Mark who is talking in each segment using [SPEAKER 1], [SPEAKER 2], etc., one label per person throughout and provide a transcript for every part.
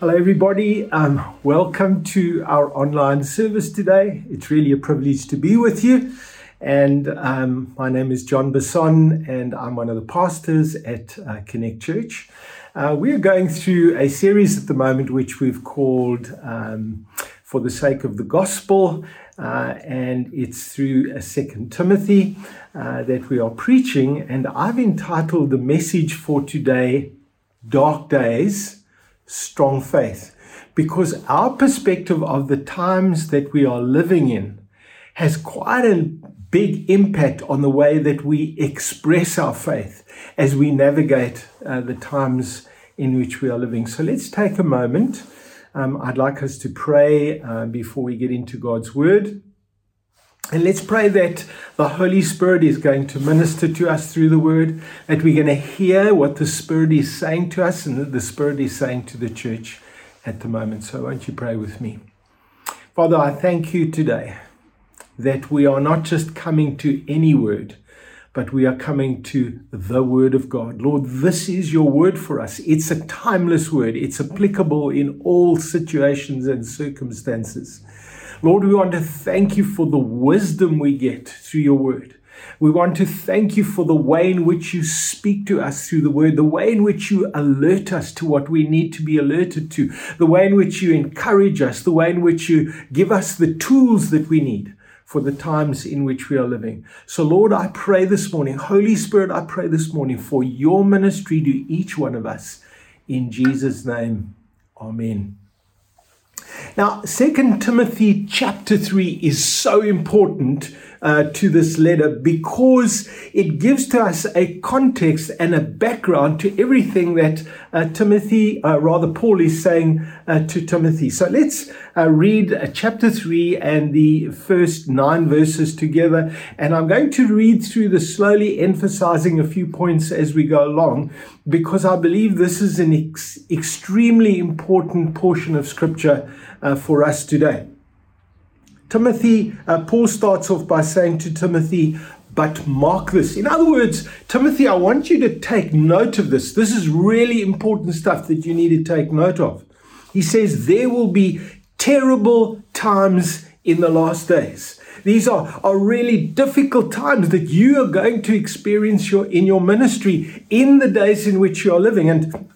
[SPEAKER 1] Hello, everybody. Um, welcome to our online service today. It's really a privilege to be with you. And um, my name is John Besson, and I'm one of the pastors at uh, Connect Church. Uh, we are going through a series at the moment which we've called um, For the Sake of the Gospel, uh, and it's through a Second Timothy uh, that we are preaching. And I've entitled the message for today, Dark Days strong faith because our perspective of the times that we are living in has quite a big impact on the way that we express our faith as we navigate uh, the times in which we are living. So let's take a moment. Um, I'd like us to pray uh, before we get into God's word. And let's pray that the Holy Spirit is going to minister to us through the word, that we're going to hear what the Spirit is saying to us and that the Spirit is saying to the church at the moment. So, won't you pray with me? Father, I thank you today that we are not just coming to any word, but we are coming to the Word of God. Lord, this is your word for us. It's a timeless word, it's applicable in all situations and circumstances. Lord, we want to thank you for the wisdom we get through your word. We want to thank you for the way in which you speak to us through the word, the way in which you alert us to what we need to be alerted to, the way in which you encourage us, the way in which you give us the tools that we need for the times in which we are living. So, Lord, I pray this morning, Holy Spirit, I pray this morning for your ministry to each one of us. In Jesus' name, Amen. Now, Second Timothy chapter 3 is so important uh, to this letter because it gives to us a context and a background to everything that uh, Timothy, uh, rather Paul, is saying uh, to Timothy. So let's uh, read uh, chapter 3 and the first nine verses together. And I'm going to read through this slowly, emphasizing a few points as we go along because I believe this is an ex- extremely important portion of scripture for us today. Timothy, uh, Paul starts off by saying to Timothy, but mark this. In other words, Timothy, I want you to take note of this. This is really important stuff that you need to take note of. He says, There will be terrible times in the last days. These are, are really difficult times that you are going to experience your, in your ministry in the days in which you are living. And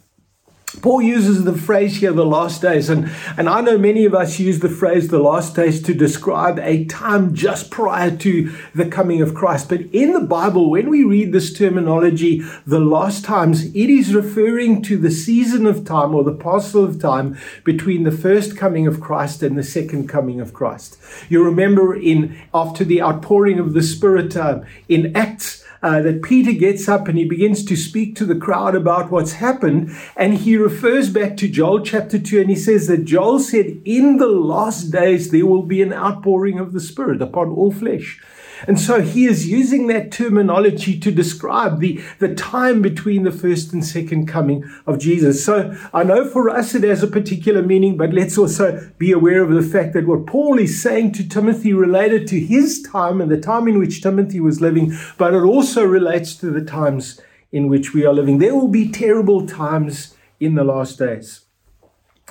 [SPEAKER 1] Paul uses the phrase here, the last days, and, and I know many of us use the phrase the last days to describe a time just prior to the coming of Christ. But in the Bible, when we read this terminology, the last times, it is referring to the season of time or the parcel of time between the first coming of Christ and the second coming of Christ. You remember in after the outpouring of the Spirit uh, in Acts uh, that Peter gets up and he begins to speak to the crowd about what's happened. And he refers back to Joel chapter 2 and he says that Joel said, In the last days there will be an outpouring of the Spirit upon all flesh. And so he is using that terminology to describe the, the time between the first and second coming of Jesus. So I know for us it has a particular meaning, but let's also be aware of the fact that what Paul is saying to Timothy related to his time and the time in which Timothy was living, but it also relates to the times in which we are living. There will be terrible times in the last days.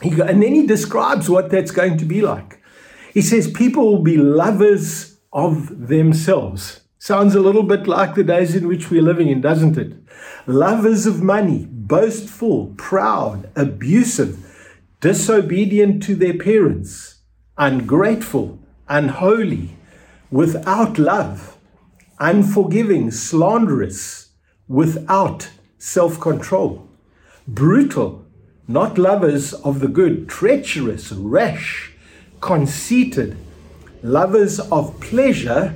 [SPEAKER 1] He, and then he describes what that's going to be like. He says people will be lovers of themselves. Sounds a little bit like the days in which we're living in, doesn't it? Lovers of money, boastful, proud, abusive, disobedient to their parents, ungrateful, unholy, without love, unforgiving, slanderous, without self control, brutal, not lovers of the good, treacherous, rash, conceited lovers of pleasure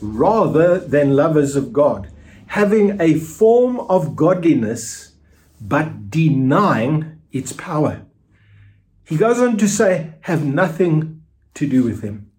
[SPEAKER 1] rather than lovers of God, having a form of godliness but denying its power. He goes on to say, have nothing to do with him.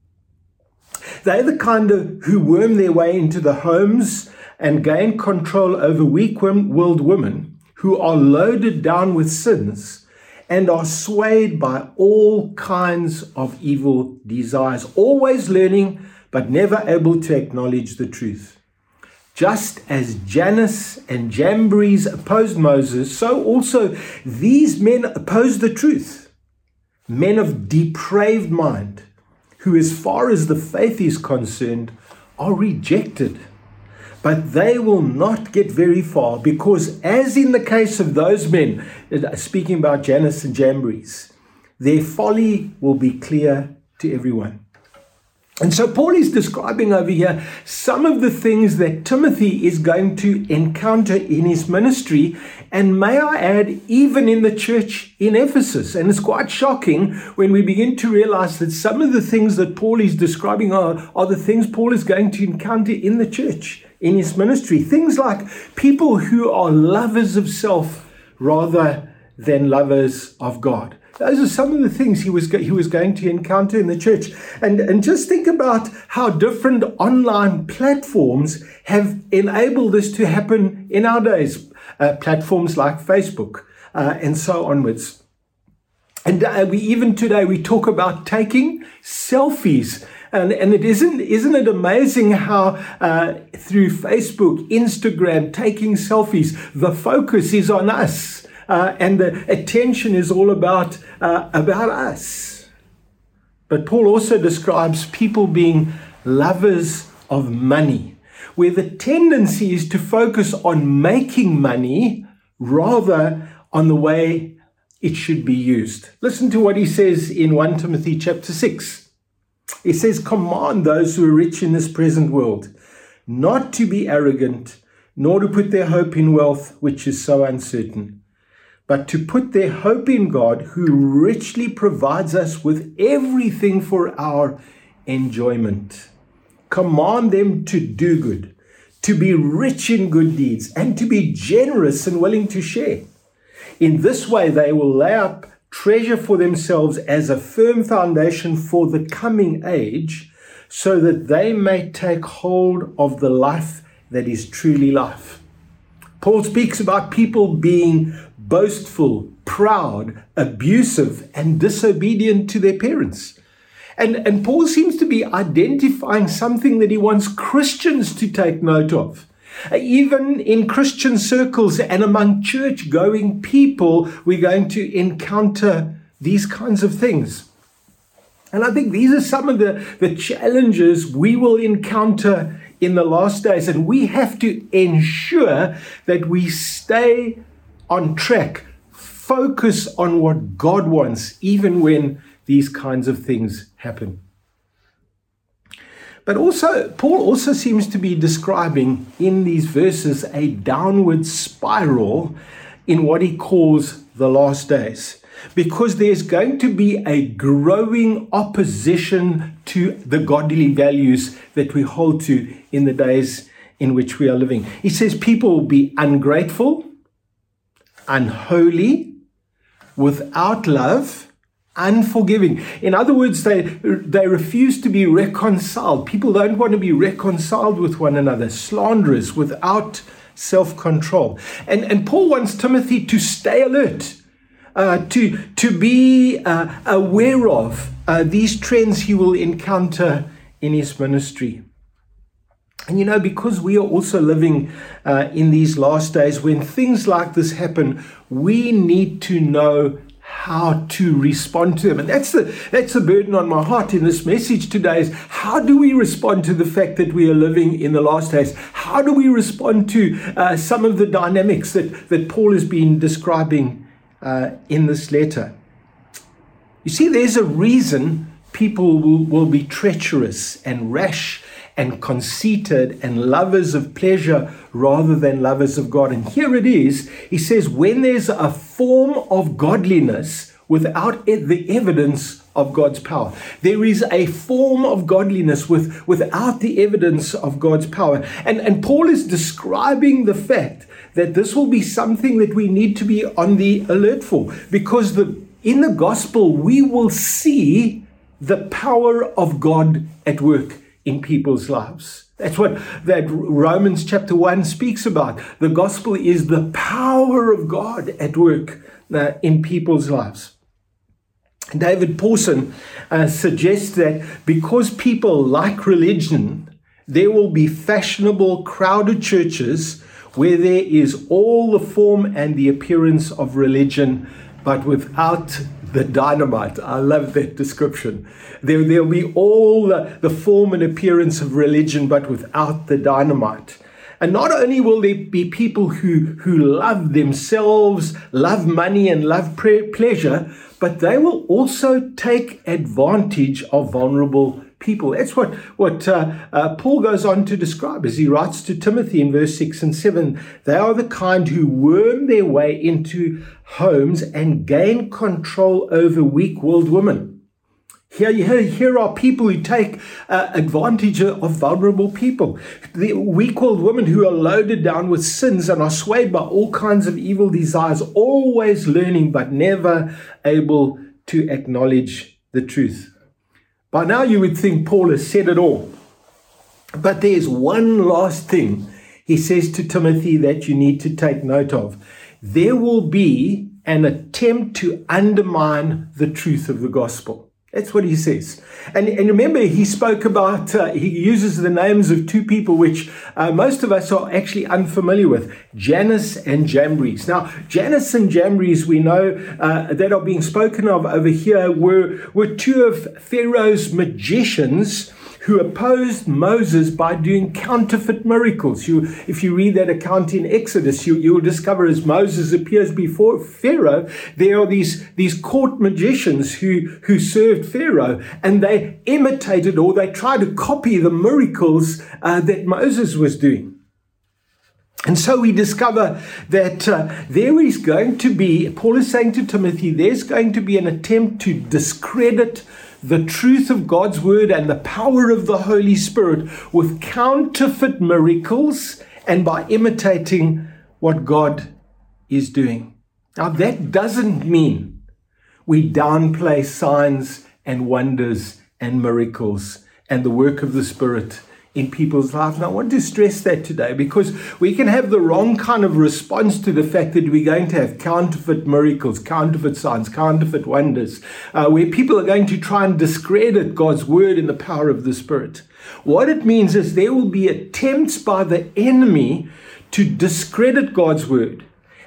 [SPEAKER 1] They're the kind of who worm their way into the homes and gain control over weak willed women who are loaded down with sins and are swayed by all kinds of evil desires, always learning but never able to acknowledge the truth. Just as Jannes and Jambres opposed Moses, so also these men oppose the truth. men of depraved mind, who, as far as the faith is concerned, are rejected. But they will not get very far because, as in the case of those men, speaking about Jannes and Jambres, their folly will be clear to everyone. And so Paul is describing over here some of the things that Timothy is going to encounter in his ministry, and may I add, even in the church in Ephesus. And it's quite shocking when we begin to realize that some of the things that Paul is describing are, are the things Paul is going to encounter in the church, in his ministry. Things like people who are lovers of self rather than lovers of God. Those are some of the things he was, he was going to encounter in the church. And, and just think about how different online platforms have enabled this to happen in our days. Uh, platforms like Facebook uh, and so onwards. And uh, we even today we talk about taking selfies. And, and it isn't isn't it amazing how uh, through Facebook, Instagram, taking selfies, the focus is on us uh, and the attention is all about, uh, about us. But Paul also describes people being lovers of money, where the tendency is to focus on making money rather on the way it should be used. Listen to what he says in 1 Timothy chapter 6. He says, Command those who are rich in this present world not to be arrogant, nor to put their hope in wealth, which is so uncertain but to put their hope in God, who richly provides us with everything for our enjoyment. Command them to do good, to be rich in good deeds, and to be generous and willing to share. In this way, they will lay up treasure for themselves as a firm foundation for the coming age, so that they may take hold of the life that is truly life. Paul speaks about people being boastful, proud, abusive, and disobedient to their parents. And, and Paul seems to be identifying something that he wants Christians to take note of. Even in Christian circles and among church going people, we're going to encounter these kinds of things. And I think these are some of the, the challenges we will encounter in the last days. And we have to ensure that we stay on track, focus on what God wants, even when these kinds of things happen. But also, Paul also seems to be describing in these verses a downward spiral in what he calls the last days. Because there's going to be a growing opposition to the godly values that we hold to in the days in which we are living. He says people will be ungrateful, unholy, without love, unforgiving. In other words, they, they refuse to be reconciled. People don't want to be reconciled with one another, slanderous, without self control. And, and Paul wants Timothy to stay alert. Uh, to to be uh, aware of uh, these trends he will encounter in his ministry. And you know, because we are also living uh, in these last days, when things like this happen, we need to know how to respond to them. And that's the that's the burden on my heart in this message today is how do we respond to the fact that we are living in the last days? How do we respond to uh, some of the dynamics that, that Paul has been describing uh, in this letter? You see, there's a reason people will, will be treacherous and rash and conceited and lovers of pleasure rather than lovers of God. And here it is. He says, when there's a form of godliness without the evidence of God's power, there is a form of godliness with, without the evidence of God's power. And, and Paul is describing the fact that this will be something that we need to be on the alert for because the, in the gospel, we will see the power of God at work in people's lives. That's what that Romans chapter 1 speaks about. The gospel is the power of God at work uh, in people's lives. David Pawson uh, suggests that because people like religion, there will be fashionable, crowded churches where there is all the form and the appearance of religion, but without the dynamite. I love that description. There, there'll be all the, the form and appearance of religion, but without the dynamite. And not only will there be people who, who love themselves, love money, and love pre- pleasure, but they will also take advantage of vulnerable people. That's what, what uh, uh, Paul goes on to describe as he writes to Timothy in verse 6 and 7. They are the kind who worm their way into homes and gain control over weak willed women. Here, here, here are people who take uh, advantage of vulnerable people. The weak willed women who are loaded down with sins and are swayed by all kinds of evil desires, always learning but never able to acknowledge the truth. By now, you would think Paul has said it all. But there's one last thing he says to Timothy that you need to take note of. There will be an attempt to undermine the truth of the gospel. That's what he says. And, and remember, he spoke about, uh, he uses the names of two people which uh, most of us are actually unfamiliar with Jannes and Jambres. Now, Jannes and Jambres, we know uh, that are being spoken of over here, were, were two of Pharaoh's magicians who opposed Moses by doing counterfeit miracles. You, if you read that account in Exodus, you, you'll discover as Moses appears before Pharaoh, there are these, these court magicians who, who served Pharaoh, and they imitated or they tried to copy the miracles uh, that Moses was doing. And so we discover that uh, there is going to be, Paul is saying to Timothy, there's going to be an attempt to discredit the truth of God's word and the power of the Holy Spirit with counterfeit miracles and by imitating what God is doing. Now, that doesn't mean we downplay signs and wonders and miracles and the work of the Spirit in people's lives. And I want to stress that today because we can have the wrong kind of response to the fact that we're going to have counterfeit miracles, counterfeit signs, counterfeit wonders, uh, where people are going to try and discredit God's word and the power of the Spirit. What it means is there will be attempts by the enemy to discredit God's word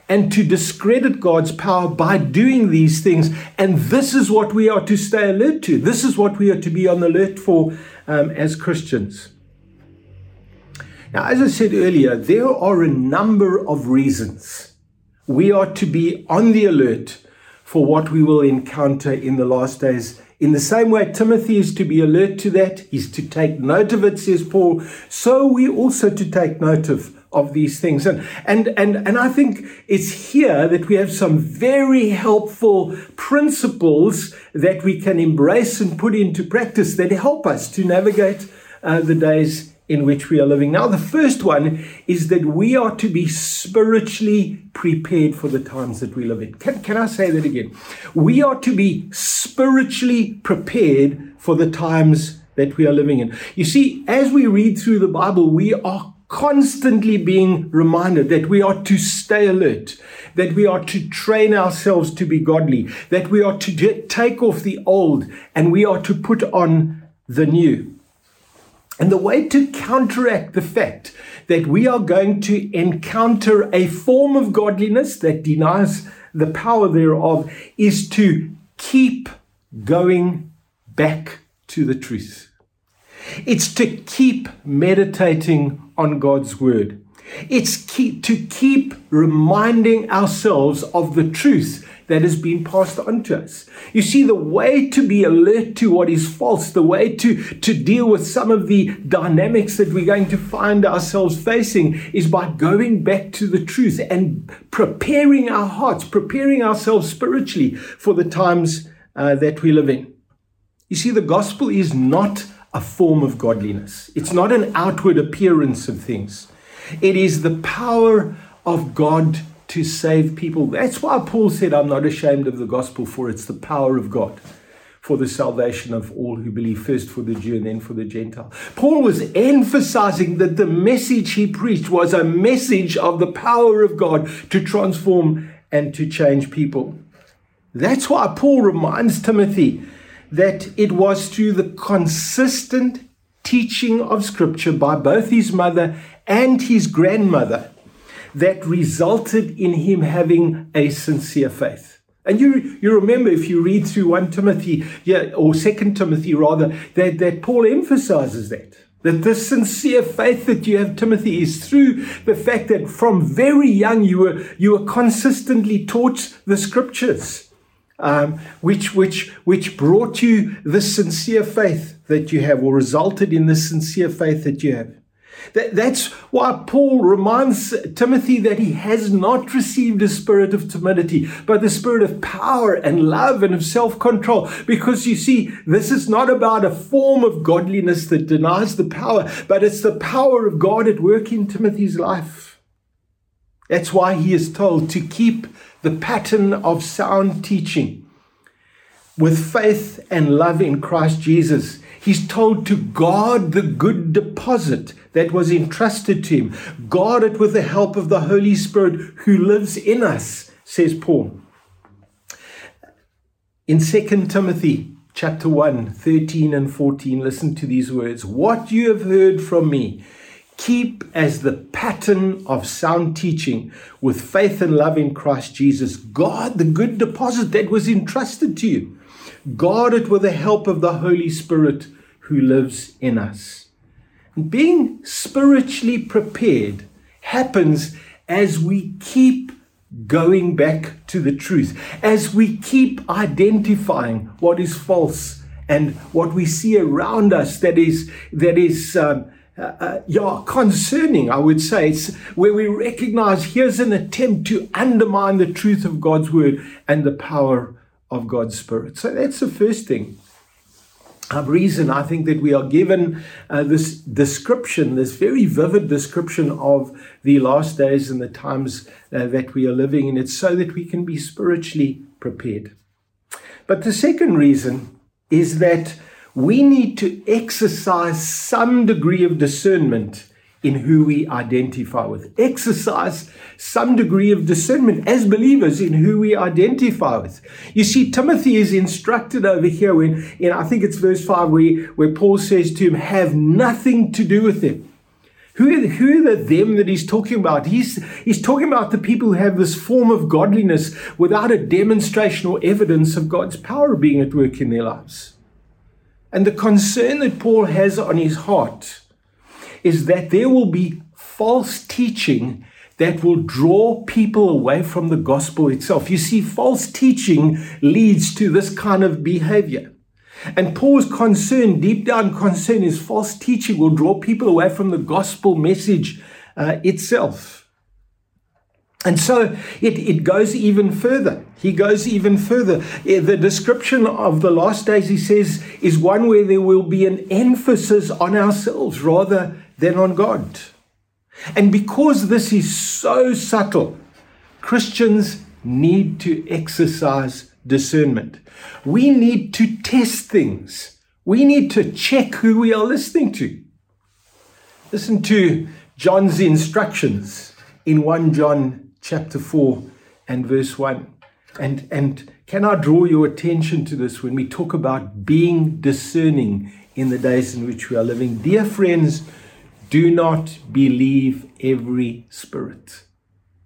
[SPEAKER 1] and to discredit God's power by doing these things. And this is what we are to stay alert to. This is what we are to be on the alert for um, as Christians. Now, as I said earlier, there are a number of reasons we are to be on the alert for what we will encounter in the last days. In the same way, Timothy is to be alert to that. He's to take note of it, says Paul. So we also to take note of, of these things. And, and, and, and I think it's here that we have some very helpful principles that we can embrace and put into practice that help us to navigate uh, the days in which we are living. Now, the first one is that we are to be spiritually prepared for the times that we live in. Can, can I say that again? We are to be spiritually prepared for the times that we are living in. You see, as we read through the Bible, we are constantly being reminded that we are to stay alert, that we are to train ourselves to be godly, that we are to take off the old and we are to put on the new. And the way to counteract the fact that we are going to encounter a form of godliness that denies the power thereof is to keep going back to the truth. It's to keep meditating on God's word. It's keep, to keep reminding ourselves of the truth that has been passed on to us. You see, the way to be alert to what is false, the way to, to deal with some of the dynamics that we're going to find ourselves facing is by going back to the truth and preparing our hearts, preparing ourselves spiritually for the times uh, that we live in. You see, the gospel is not a form of godliness. It's not an outward appearance of things. It is the power of God to save people. That's why Paul said, I'm not ashamed of the gospel, for it's the power of God for the salvation of all who believe, first for the Jew and then for the Gentile. Paul was emphasizing that the message he preached was a message of the power of God to transform and to change people. That's why Paul reminds Timothy that it was through the consistent teaching of Scripture by both his mother and his grandmother that resulted in him having a sincere faith. And you, you remember if you read through 1 Timothy, yeah, or 2 Timothy rather, that, that Paul emphasizes that. That this sincere faith that you have, Timothy, is through the fact that from very young you were, you were consistently taught the scriptures, um, which, which, which brought you this sincere faith that you have, or resulted in this sincere faith that you have. That, that's why Paul reminds Timothy that he has not received a spirit of timidity, but the spirit of power and love and of self control. Because you see, this is not about a form of godliness that denies the power, but it's the power of God at work in Timothy's life. That's why he is told to keep the pattern of sound teaching with faith and love in Christ Jesus He's told to guard the good deposit that was entrusted to him. Guard it with the help of the Holy Spirit who lives in us, says Paul. In 2 Timothy chapter 1, 13 and 14, listen to these words. What you have heard from me, keep as the pattern of sound teaching with faith and love in Christ Jesus. Guard the good deposit that was entrusted to you. Guard it with the help of the Holy Spirit who lives in us. And being spiritually prepared happens as we keep going back to the truth, as we keep identifying what is false and what we see around us that is that is um, uh, uh, yeah, concerning, I would say. It's where we recognize here's an attempt to undermine the truth of God's word and the power of God's Spirit. So that's the first thing. A reason I think that we are given uh, this description, this very vivid description of the last days and the times uh, that we are living in. It's so that we can be spiritually prepared. But the second reason is that we need to exercise some degree of discernment in who we identify with. Exercise some degree of discernment as believers in who we identify with. You see, Timothy is instructed over here when, in I think it's verse 5, where, where Paul says to him, have nothing to do with them. Who who are the them that he's talking about? He's, he's talking about the people who have this form of godliness without a demonstration or evidence of God's power being at work in their lives. And the concern that Paul has on his heart is that there will be false teaching that will draw people away from the gospel itself. You see, false teaching leads to this kind of behavior. And Paul's concern, deep down concern, is false teaching will draw people away from the gospel message uh, itself. And so it, it goes even further. He goes even further. The description of the last days, he says, is one where there will be an emphasis on ourselves rather than on God. And because this is so subtle, Christians need to exercise discernment. We need to test things. We need to check who we are listening to. Listen to John's instructions in 1 John chapter 4 and verse 1. And, and can I draw your attention to this when we talk about being discerning in the days in which we are living? Dear friends, do not believe every spirit.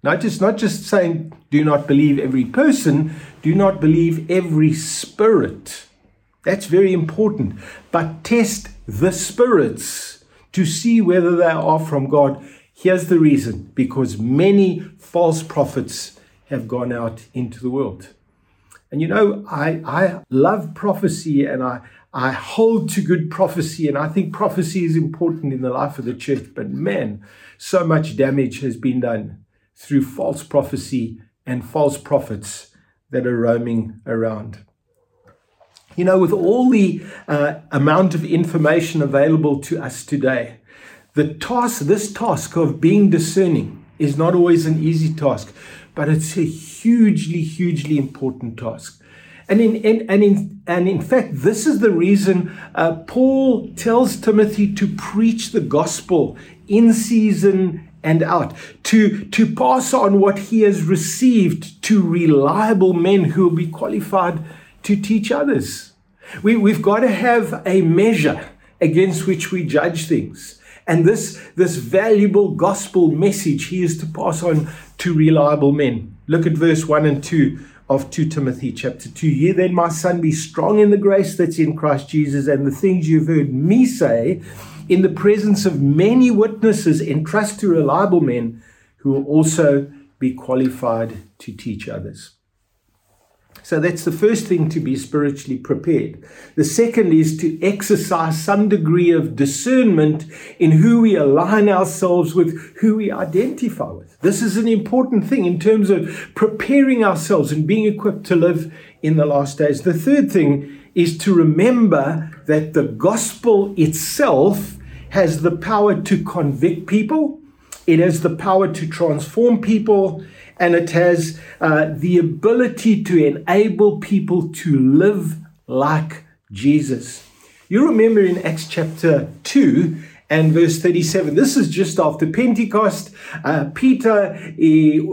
[SPEAKER 1] Not just, not just saying do not believe every person, do not believe every spirit. That's very important. But test the spirits to see whether they are from God. Here's the reason because many false prophets have gone out into the world. And you know, I, I love prophecy and I, I hold to good prophecy, and I think prophecy is important in the life of the church. But man, so much damage has been done through false prophecy and false prophets that are roaming around. You know, with all the uh, amount of information available to us today, the task, this task of being discerning, is not always an easy task, but it's a hugely, hugely important task. And in, in, and in, and in fact, this is the reason uh, Paul tells Timothy to preach the gospel in season and out, to, to pass on what he has received to reliable men who will be qualified to teach others. We, we've got to have a measure against which we judge things. And this, this valuable gospel message he is to pass on to reliable men. Look at verse 1 and 2 of 2 Timothy chapter 2. Ye then, my son, be strong in the grace that's in Christ Jesus, and the things you've heard me say in the presence of many witnesses, entrust to reliable men who will also be qualified to teach others. So that's the first thing to be spiritually prepared. The second is to exercise some degree of discernment in who we align ourselves with, who we identify with. This is an important thing in terms of preparing ourselves and being equipped to live in the last days. The third thing is to remember that the gospel itself has the power to convict people, it has the power to transform people, and it has uh, the ability to enable people to live like Jesus. You remember in Acts chapter 2, and verse 37. This is just after Pentecost. Uh, Peter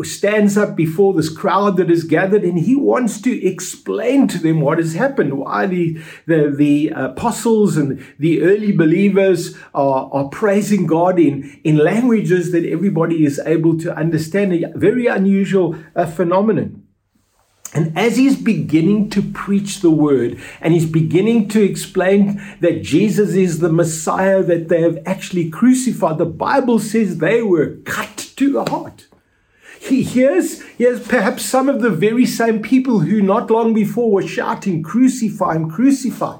[SPEAKER 1] stands up before this crowd that is gathered and he wants to explain to them what has happened, why the, the, the apostles and the early believers are, are praising God in, in languages that everybody is able to understand. A very unusual uh, phenomenon. And as he's beginning to preach the word and he's beginning to explain that Jesus is the Messiah that they have actually crucified, the Bible says they were cut to the heart. He hears, hears perhaps some of the very same people who not long before were shouting, Crucify him, crucify.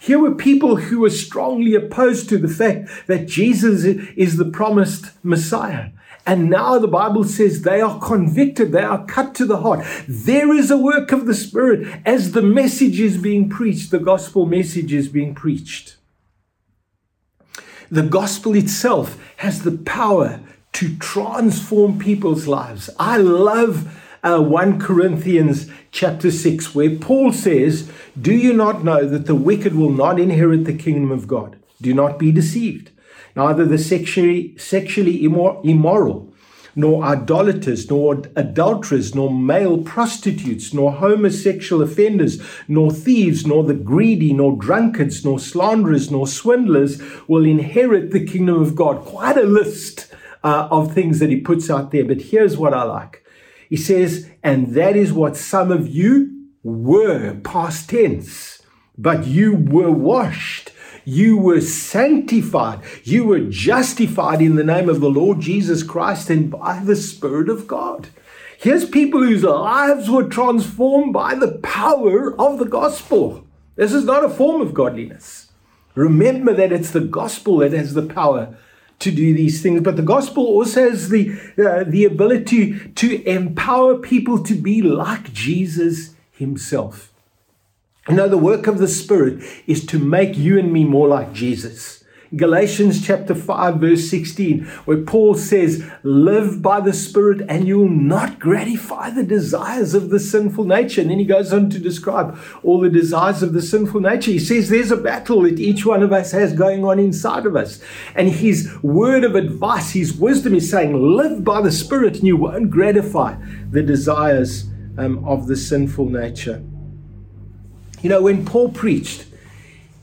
[SPEAKER 1] Here were people who were strongly opposed to the fact that Jesus is the promised Messiah. And now the Bible says they are convicted, they are cut to the heart. There is a work of the Spirit as the message is being preached, the gospel message is being preached. The gospel itself has the power to transform people's lives. I love uh, 1 Corinthians chapter 6, where Paul says, Do you not know that the wicked will not inherit the kingdom of God? Do not be deceived neither the sexually, sexually immoral, nor idolaters, nor adulterers, nor male prostitutes, nor homosexual offenders, nor thieves, nor the greedy, nor drunkards, nor slanderers, nor swindlers will inherit the kingdom of God. Quite a list uh, of things that he puts out there, but here's what I like. He says, and that is what some of you were, past tense, but you were washed you were sanctified. You were justified in the name of the Lord Jesus Christ and by the Spirit of God. Here's people whose lives were transformed by the power of the gospel. This is not a form of godliness. Remember that it's the gospel that has the power to do these things, but the gospel also has the, uh, the ability to empower people to be like Jesus himself. Now, the work of the Spirit is to make you and me more like Jesus. Galatians chapter 5, verse 16, where Paul says, Live by the Spirit and you will not gratify the desires of the sinful nature. And then he goes on to describe all the desires of the sinful nature. He says there's a battle that each one of us has going on inside of us. And his word of advice, his wisdom is saying, Live by the Spirit and you won't gratify the desires um, of the sinful nature. You know, when Paul preached,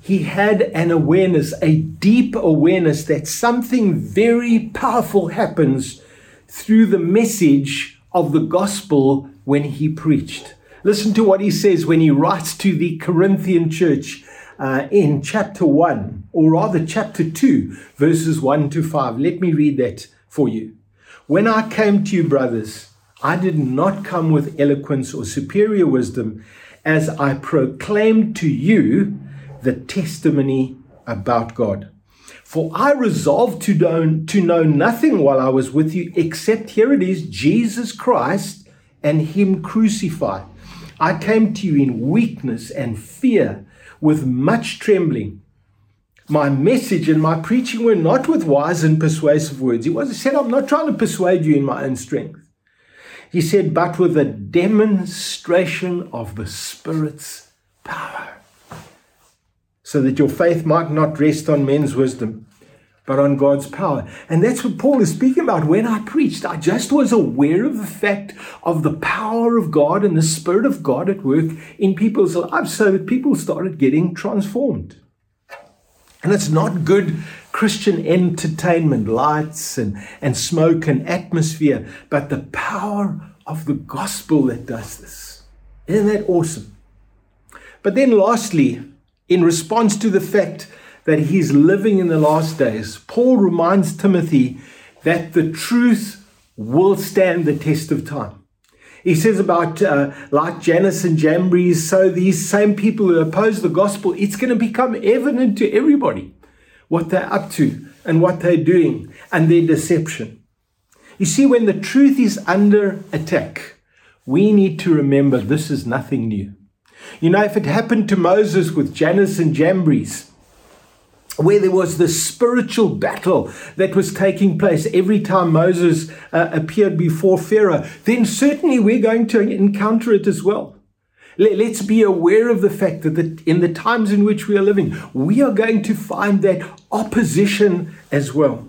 [SPEAKER 1] he had an awareness, a deep awareness that something very powerful happens through the message of the gospel when he preached. Listen to what he says when he writes to the Corinthian church uh, in chapter 1, or rather chapter 2, verses 1 to 5. Let me read that for you. When I came to you, brothers, I did not come with eloquence or superior wisdom as I proclaim to you the testimony about God. For I resolved to know, to know nothing while I was with you except here it is Jesus Christ and Him crucified. I came to you in weakness and fear with much trembling. My message and my preaching were not with wise and persuasive words. He was said, I'm not trying to persuade you in my own strength. He said, but with a demonstration of the Spirit's power, so that your faith might not rest on men's wisdom, but on God's power. And that's what Paul is speaking about. When I preached, I just was aware of the fact of the power of God and the Spirit of God at work in people's lives so that people started getting transformed. And it's not good Christian entertainment, lights and, and smoke and atmosphere, but the power of the gospel that does this. Isn't that awesome? But then, lastly, in response to the fact that he's living in the last days, Paul reminds Timothy that the truth will stand the test of time. He says about uh, like Jannes and Jambres, so these same people who oppose the gospel, it's going to become evident to everybody what they're up to and what they're doing and their deception. You see, when the truth is under attack, we need to remember this is nothing new. You know, if it happened to Moses with Jannes and Jambres, where there was this spiritual battle that was taking place every time Moses uh, appeared before Pharaoh, then certainly we're going to encounter it as well. Let's be aware of the fact that in the times in which we are living, we are going to find that opposition as well.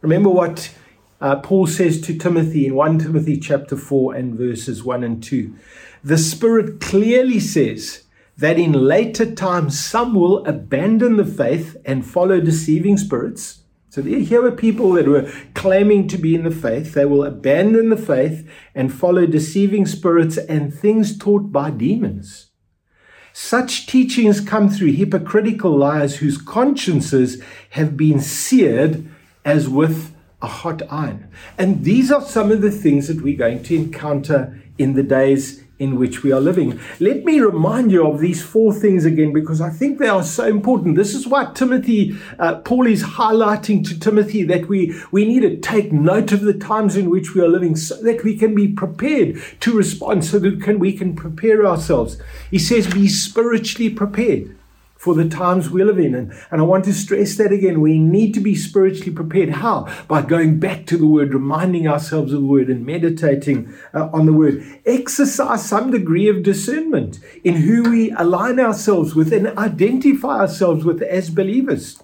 [SPEAKER 1] Remember what uh, Paul says to Timothy in 1 Timothy chapter 4 and verses 1 and 2. The Spirit clearly says that in later times some will abandon the faith and follow deceiving spirits. So here were people that were claiming to be in the faith. They will abandon the faith and follow deceiving spirits and things taught by demons. Such teachings come through hypocritical liars whose consciences have been seared as with a hot iron. And these are some of the things that we're going to encounter in the days in which we are living. Let me remind you of these four things again because I think they are so important. This is what Timothy, uh, Paul is highlighting to Timothy that we, we need to take note of the times in which we are living so that we can be prepared to respond, so that we can, we can prepare ourselves. He says, be spiritually prepared for the times we live in. And, and I want to stress that again. We need to be spiritually prepared. How? By going back to the Word, reminding ourselves of the Word, and meditating uh, on the Word. Exercise some degree of discernment in who we align ourselves with and identify ourselves with as believers.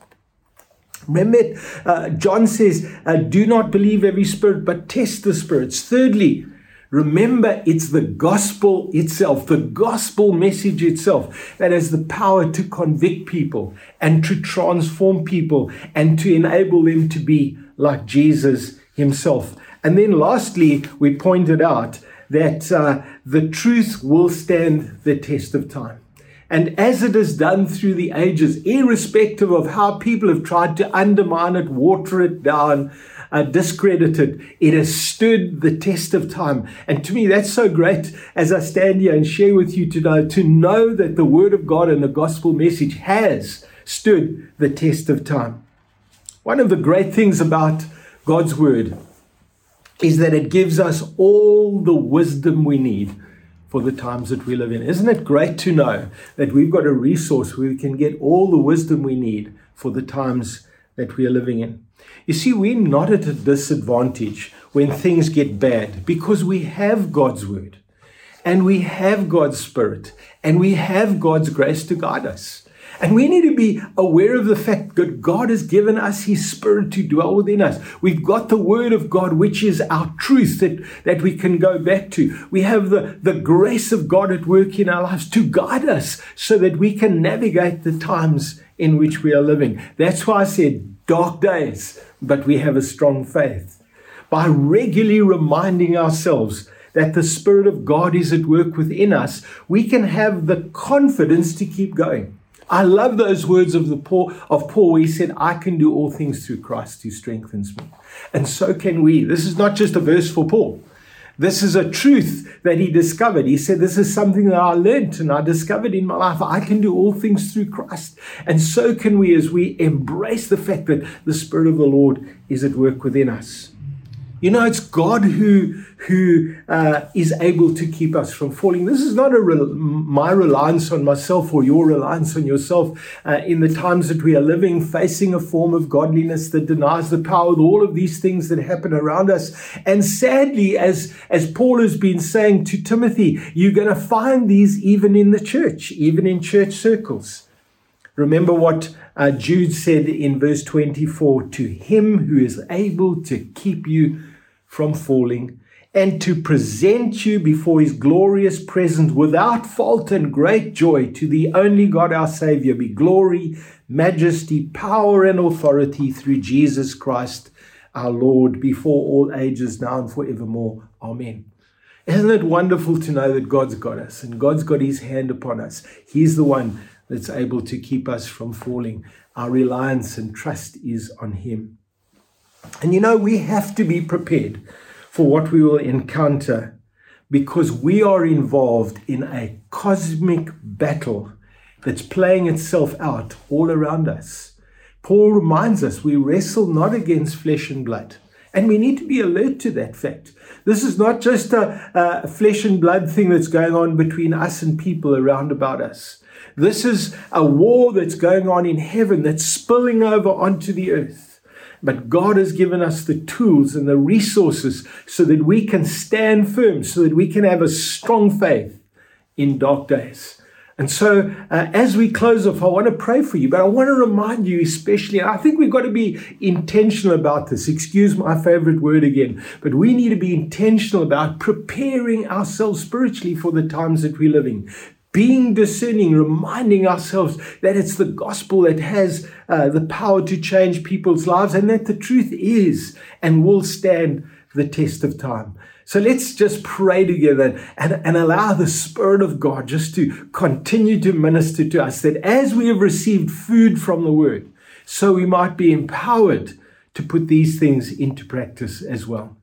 [SPEAKER 1] Remember, uh, John says, uh, do not believe every spirit, but test the spirits. Thirdly, Remember, it's the gospel itself, the gospel message itself, that has the power to convict people and to transform people and to enable them to be like Jesus himself. And then lastly, we pointed out that uh, the truth will stand the test of time. And as it has done through the ages, irrespective of how people have tried to undermine it, water it down, uh, it, It has stood the test of time. And to me, that's so great as I stand here and share with you today to know that the Word of God and the gospel message has stood the test of time. One of the great things about God's Word is that it gives us all the wisdom we need for the times that we live in. Isn't it great to know that we've got a resource where we can get all the wisdom we need for the times that we are living in? You see, we're not at a disadvantage when things get bad because we have God's word and we have God's spirit and we have God's grace to guide us. And we need to be aware of the fact that God has given us His Spirit to dwell within us. We've got the Word of God, which is our truth that, that we can go back to. We have the, the grace of God at work in our lives to guide us so that we can navigate the times in which we are living. That's why I said dark days but we have a strong faith. By regularly reminding ourselves that the Spirit of God is at work within us, we can have the confidence to keep going. I love those words of the Paul of Paul where he said, I can do all things through Christ who strengthens me. And so can we. This is not just a verse for Paul. This is a truth that he discovered. He said, This is something that I learned and I discovered in my life. I can do all things through Christ. And so can we as we embrace the fact that the Spirit of the Lord is at work within us. You know, it's God who, who uh, is able to keep us from falling. This is not a re- my reliance on myself or your reliance on yourself uh, in the times that we are living, facing a form of godliness that denies the power of all of these things that happen around us. And sadly, as, as Paul has been saying to Timothy, you're going to find these even in the church, even in church circles. Remember what uh, Jude said in verse 24 to him who is able to keep you from falling, and to present you before his glorious presence without fault and great joy to the only God our Savior be glory, majesty, power, and authority through Jesus Christ our Lord before all ages, now and forevermore. Amen. Isn't it wonderful to know that God's got us and God's got his hand upon us? He's the one that's able to keep us from falling. Our reliance and trust is on him. And you know, we have to be prepared for what we will encounter because we are involved in a cosmic battle that's playing itself out all around us. Paul reminds us we wrestle not against flesh and blood. And we need to be alert to that fact. This is not just a, a, flesh and blood thing that's going on between us and people around about us. This is a war that's going on in heaven that's spilling over onto the earth. But God has given us the tools and the resources so that we can stand firm, so that we can have a strong faith in dark days. And so, uh, as we close off, I want to pray for you, but I want to remind you, especially, and I think we've got to be intentional about this. Excuse my favorite word again, but we need to be intentional about preparing ourselves spiritually for the times that we're living. Being discerning, reminding ourselves that it's the gospel that has uh, the power to change people's lives and that the truth is and will stand the test of time. So let's just pray together and, and allow the Spirit of God just to continue to minister to us that as we have received food from the Word, so we might be empowered to put these things into practice as well.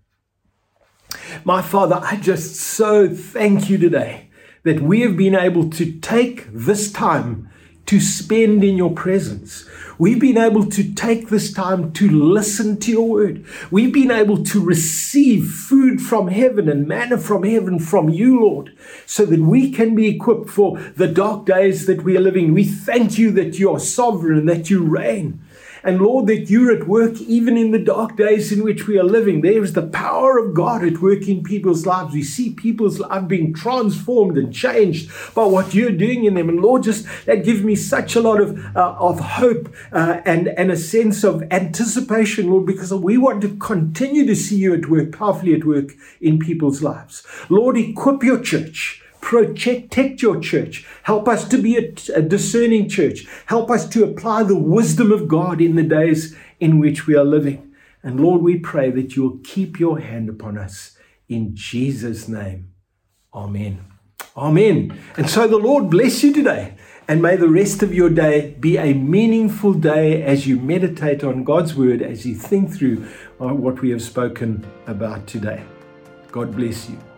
[SPEAKER 1] My Father, I just so thank you today that we have been able to take this time to spend in your presence. We've been able to take this time to listen to your word. We've been able to receive food from heaven and manna from heaven from you, Lord, so that we can be equipped for the dark days that we are living. We thank you that you are sovereign and that you reign. And Lord, that you're at work even in the dark days in which we are living. There is the power of God at work in people's lives. We see people's lives being transformed and changed by what you're doing in them. And Lord, just that gives me such a lot of, uh, of hope uh, and, and a sense of anticipation, Lord, because we want to continue to see you at work, powerfully at work in people's lives. Lord, equip your church protect your church. Help us to be a, a, discerning church. Help us to apply the wisdom of God in the days in which we are living. And Lord, we pray that you will keep your hand upon us in Jesus' name. Amen. Amen. And so the Lord bless you today. And may the rest of your day be a meaningful day as you meditate on God's word, as you think through uh, what we have spoken about today. God bless you.